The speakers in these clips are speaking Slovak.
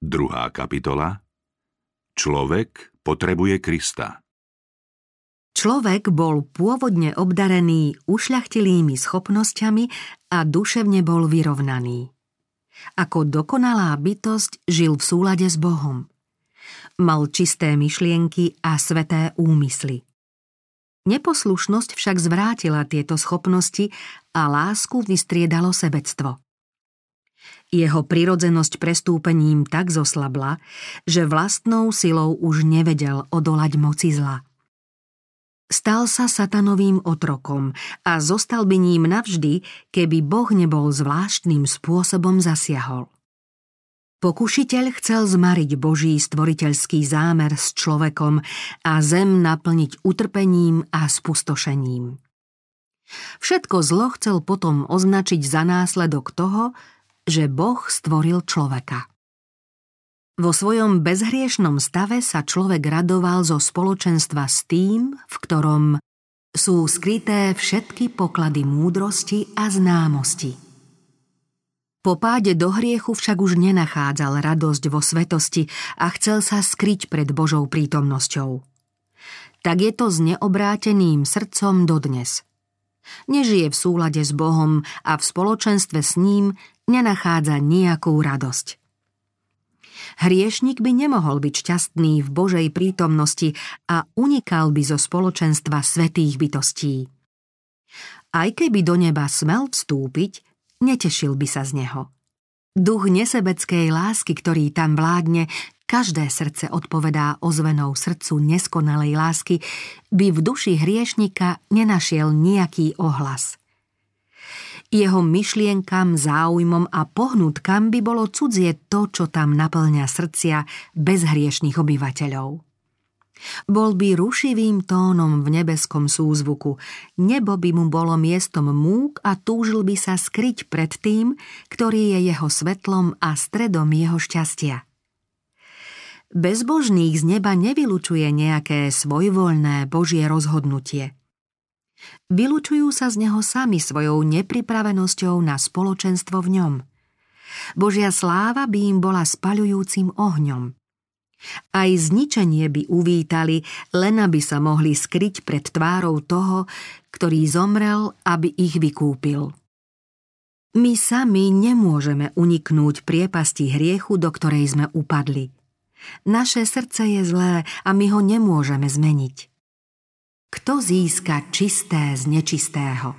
Druhá kapitola Človek potrebuje Krista. Človek bol pôvodne obdarený ušľachtilými schopnosťami a duševne bol vyrovnaný. Ako dokonalá bytosť žil v súlade s Bohom. Mal čisté myšlienky a sveté úmysly. Neposlušnosť však zvrátila tieto schopnosti a lásku vystriedalo sebectvo. Jeho prirodzenosť prestúpením tak zoslabla, že vlastnou silou už nevedel odolať moci zla. Stal sa satanovým otrokom a zostal by ním navždy, keby Boh nebol zvláštnym spôsobom zasiahol. Pokušiteľ chcel zmariť Boží stvoriteľský zámer s človekom a zem naplniť utrpením a spustošením. Všetko zlo chcel potom označiť za následok toho, že Boh stvoril človeka. Vo svojom bezhriešnom stave sa človek radoval zo spoločenstva s tým, v ktorom sú skryté všetky poklady múdrosti a známosti. Po páde do hriechu však už nenachádzal radosť vo svetosti a chcel sa skryť pred Božou prítomnosťou. Tak je to s neobráteným srdcom dodnes – Nežije v súlade s Bohom a v spoločenstve s ním nenachádza nejakú radosť. Hriešnik by nemohol byť šťastný v Božej prítomnosti a unikal by zo spoločenstva svetých bytostí. Aj keby do neba smel vstúpiť, netešil by sa z neho. Duch nesebeckej lásky, ktorý tam vládne, každé srdce odpovedá ozvenou srdcu neskonalej lásky, by v duši hriešnika nenašiel nejaký ohlas. Jeho myšlienkam, záujmom a pohnutkam by bolo cudzie to, čo tam naplňa srdcia bezhriešných obyvateľov. Bol by rušivým tónom v nebeskom súzvuku, nebo by mu bolo miestom múk a túžil by sa skryť pred tým, ktorý je jeho svetlom a stredom jeho šťastia. Bezbožných z neba nevylučuje nejaké svojvoľné Božie rozhodnutie – Vylučujú sa z neho sami svojou nepripravenosťou na spoločenstvo v ňom. Božia sláva by im bola spaľujúcim ohňom. Aj zničenie by uvítali, len aby sa mohli skryť pred tvárou toho, ktorý zomrel, aby ich vykúpil. My sami nemôžeme uniknúť priepasti hriechu, do ktorej sme upadli. Naše srdce je zlé a my ho nemôžeme zmeniť. Kto získa čisté z nečistého?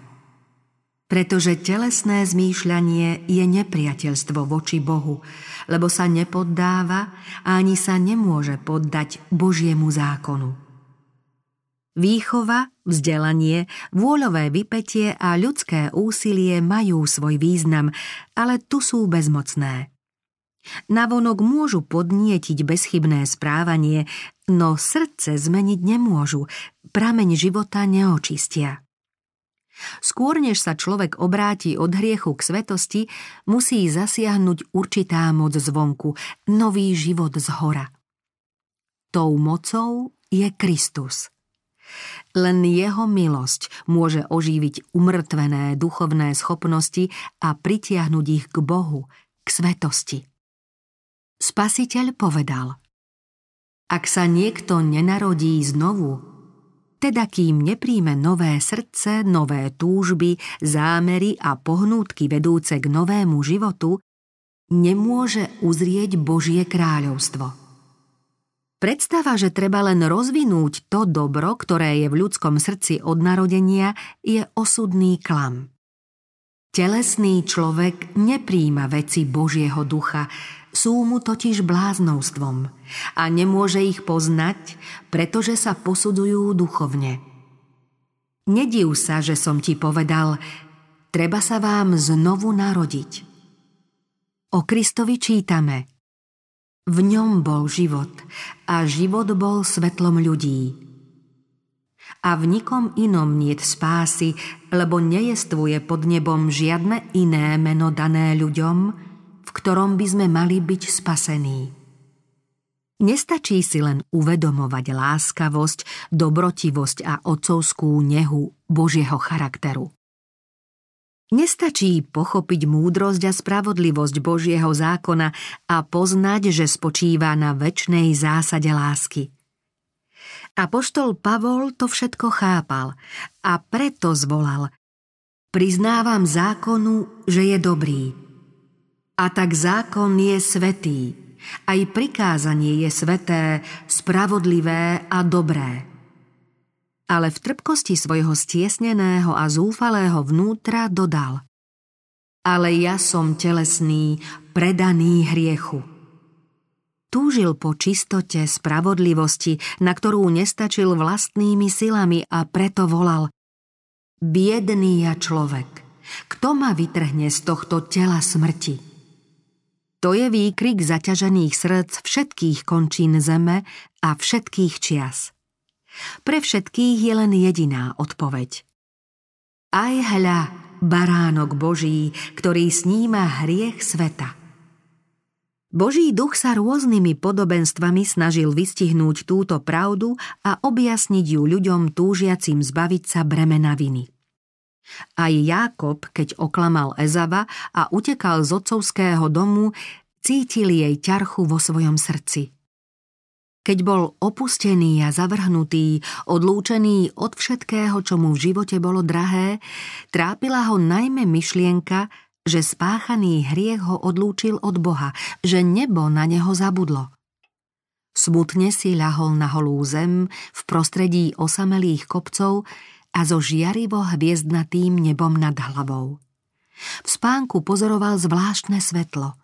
Pretože telesné zmýšľanie je nepriateľstvo voči Bohu, lebo sa nepoddáva a ani sa nemôže poddať Božiemu zákonu. Výchova, vzdelanie, vôľové vypetie a ľudské úsilie majú svoj význam, ale tu sú bezmocné. Navonok môžu podnietiť bezchybné správanie, no srdce zmeniť nemôžu, prameň života neočistia. Skôr než sa človek obráti od hriechu k svetosti, musí zasiahnuť určitá moc zvonku, nový život z hora. Tou mocou je Kristus. Len jeho milosť môže oživiť umrtvené duchovné schopnosti a pritiahnuť ich k Bohu, k svetosti. Spasiteľ povedal Ak sa niekto nenarodí znovu, teda kým nepríjme nové srdce, nové túžby, zámery a pohnútky vedúce k novému životu, nemôže uzrieť Božie kráľovstvo. Predstava, že treba len rozvinúť to dobro, ktoré je v ľudskom srdci od narodenia, je osudný klam. Telesný človek nepríjma veci Božieho ducha, sú mu totiž bláznostvom a nemôže ich poznať, pretože sa posudzujú duchovne. Nediv sa, že som ti povedal, treba sa vám znovu narodiť. O Kristovi čítame. V ňom bol život a život bol svetlom ľudí. A v nikom inom niet spásy, lebo nejestvuje pod nebom žiadne iné meno dané ľuďom, v ktorom by sme mali byť spasení. Nestačí si len uvedomovať láskavosť, dobrotivosť a otcovskú nehu Božieho charakteru. Nestačí pochopiť múdrosť a spravodlivosť Božieho zákona a poznať, že spočíva na väčšnej zásade lásky. Apoštol Pavol to všetko chápal a preto zvolal Priznávam zákonu, že je dobrý. A tak zákon je svetý, aj prikázanie je sveté, spravodlivé a dobré. Ale v trpkosti svojho stiesneného a zúfalého vnútra dodal Ale ja som telesný, predaný hriechu. Túžil po čistote, spravodlivosti, na ktorú nestačil vlastnými silami a preto volal Biedný ja človek, kto ma vytrhne z tohto tela smrti? To je výkrik zaťažených srdc všetkých končín zeme a všetkých čias. Pre všetkých je len jediná odpoveď. Aj hľa, baránok Boží, ktorý sníma hriech sveta – Boží duch sa rôznymi podobenstvami snažil vystihnúť túto pravdu a objasniť ju ľuďom túžiacim zbaviť sa bremena viny. Aj Jákob, keď oklamal Ezava a utekal z otcovského domu, cítil jej ťarchu vo svojom srdci. Keď bol opustený a zavrhnutý, odlúčený od všetkého, čo mu v živote bolo drahé, trápila ho najmä myšlienka, že spáchaný hriech ho odlúčil od Boha, že nebo na neho zabudlo. Smutne si ľahol na holú zem v prostredí osamelých kopcov a so žiarivo hviezdnatým nebom nad hlavou. V spánku pozoroval zvláštne svetlo.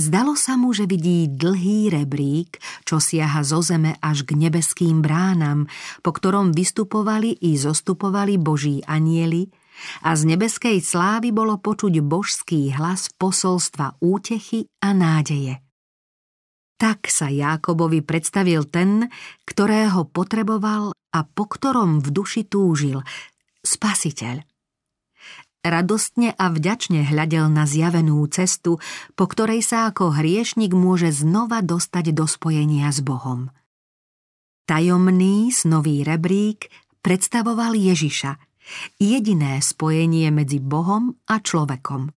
Zdalo sa mu, že vidí dlhý rebrík, čo siaha zo zeme až k nebeským bránam, po ktorom vystupovali i zostupovali boží anieli, a z nebeskej slávy bolo počuť božský hlas posolstva útechy a nádeje. Tak sa Jákobovi predstavil ten, ktorého potreboval a po ktorom v duši túžil, spasiteľ. Radostne a vďačne hľadel na zjavenú cestu, po ktorej sa ako hriešnik môže znova dostať do spojenia s Bohom. Tajomný snový rebrík predstavoval Ježiša – Jediné spojenie medzi Bohom a človekom.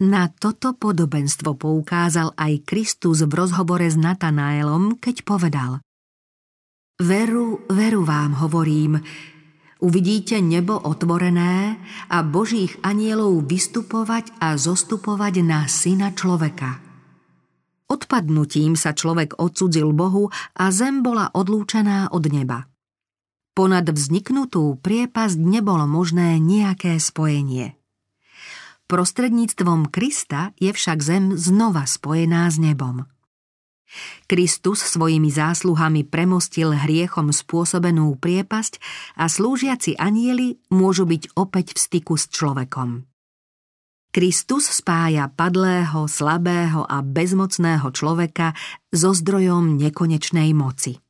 Na toto podobenstvo poukázal aj Kristus v rozhovore s Natanaelom, keď povedal Veru, veru vám hovorím, uvidíte nebo otvorené a božích anielov vystupovať a zostupovať na syna človeka. Odpadnutím sa človek odsudzil Bohu a zem bola odlúčená od neba. Ponad vzniknutú priepasť nebolo možné nejaké spojenie. Prostredníctvom Krista je však zem znova spojená s nebom. Kristus svojimi zásluhami premostil hriechom spôsobenú priepasť a slúžiaci anieli môžu byť opäť v styku s človekom. Kristus spája padlého, slabého a bezmocného človeka so zdrojom nekonečnej moci.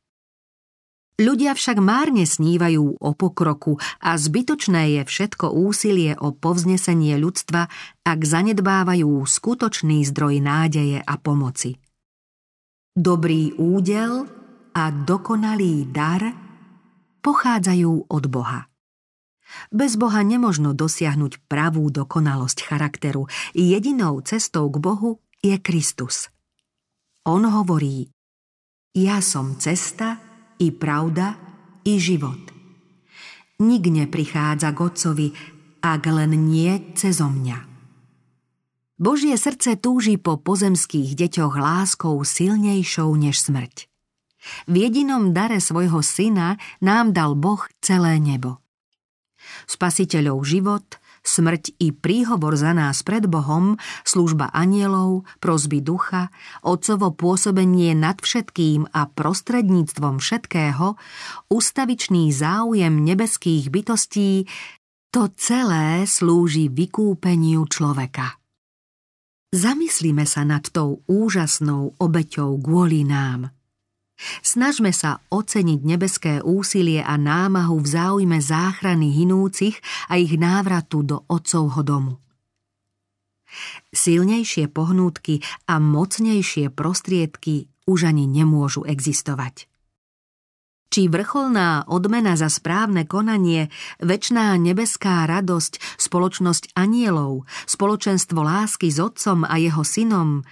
Ľudia však márne snívajú o pokroku a zbytočné je všetko úsilie o povznesenie ľudstva, ak zanedbávajú skutočný zdroj nádeje a pomoci. Dobrý údel a dokonalý dar pochádzajú od Boha. Bez Boha nemožno dosiahnuť pravú dokonalosť charakteru. Jedinou cestou k Bohu je Kristus. On hovorí, ja som cesta, i pravda, i život. Nik neprichádza k Otcovi, ak len nie cezo mňa. Božie srdce túži po pozemských deťoch láskou silnejšou než smrť. V jedinom dare svojho syna nám dal Boh celé nebo. Spasiteľov život – smrť i príhovor za nás pred Bohom, služba anielov, prozby ducha, otcovo pôsobenie nad všetkým a prostredníctvom všetkého, ustavičný záujem nebeských bytostí, to celé slúži vykúpeniu človeka. Zamyslíme sa nad tou úžasnou obeťou kvôli nám – Snažme sa oceniť nebeské úsilie a námahu v záujme záchrany hinúcich a ich návratu do Otcovho domu. Silnejšie pohnútky a mocnejšie prostriedky už ani nemôžu existovať. či vrcholná odmena za správne konanie, väčná nebeská radosť, spoločnosť anielov, spoločenstvo lásky s otcom a jeho synom,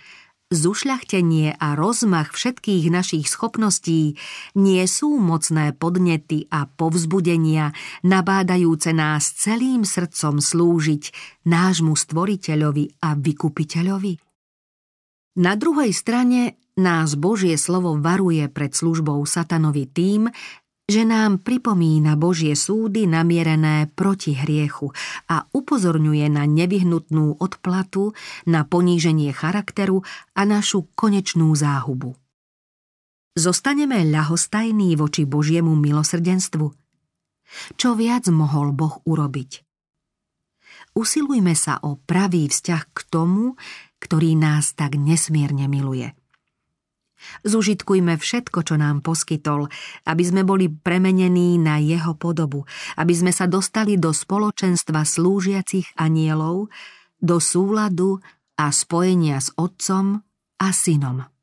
zušľachtenie a rozmach všetkých našich schopností nie sú mocné podnety a povzbudenia, nabádajúce nás celým srdcom slúžiť nášmu stvoriteľovi a vykupiteľovi? Na druhej strane nás Božie slovo varuje pred službou satanovi tým, že nám pripomína Božie súdy namierené proti hriechu a upozorňuje na nevyhnutnú odplatu, na poníženie charakteru a našu konečnú záhubu. Zostaneme ľahostajní voči Božiemu milosrdenstvu? Čo viac mohol Boh urobiť? Usilujme sa o pravý vzťah k tomu, ktorý nás tak nesmierne miluje. Zužitkujme všetko, čo nám poskytol, aby sme boli premenení na jeho podobu, aby sme sa dostali do spoločenstva slúžiacich anielov, do súladu a spojenia s Otcom a Synom.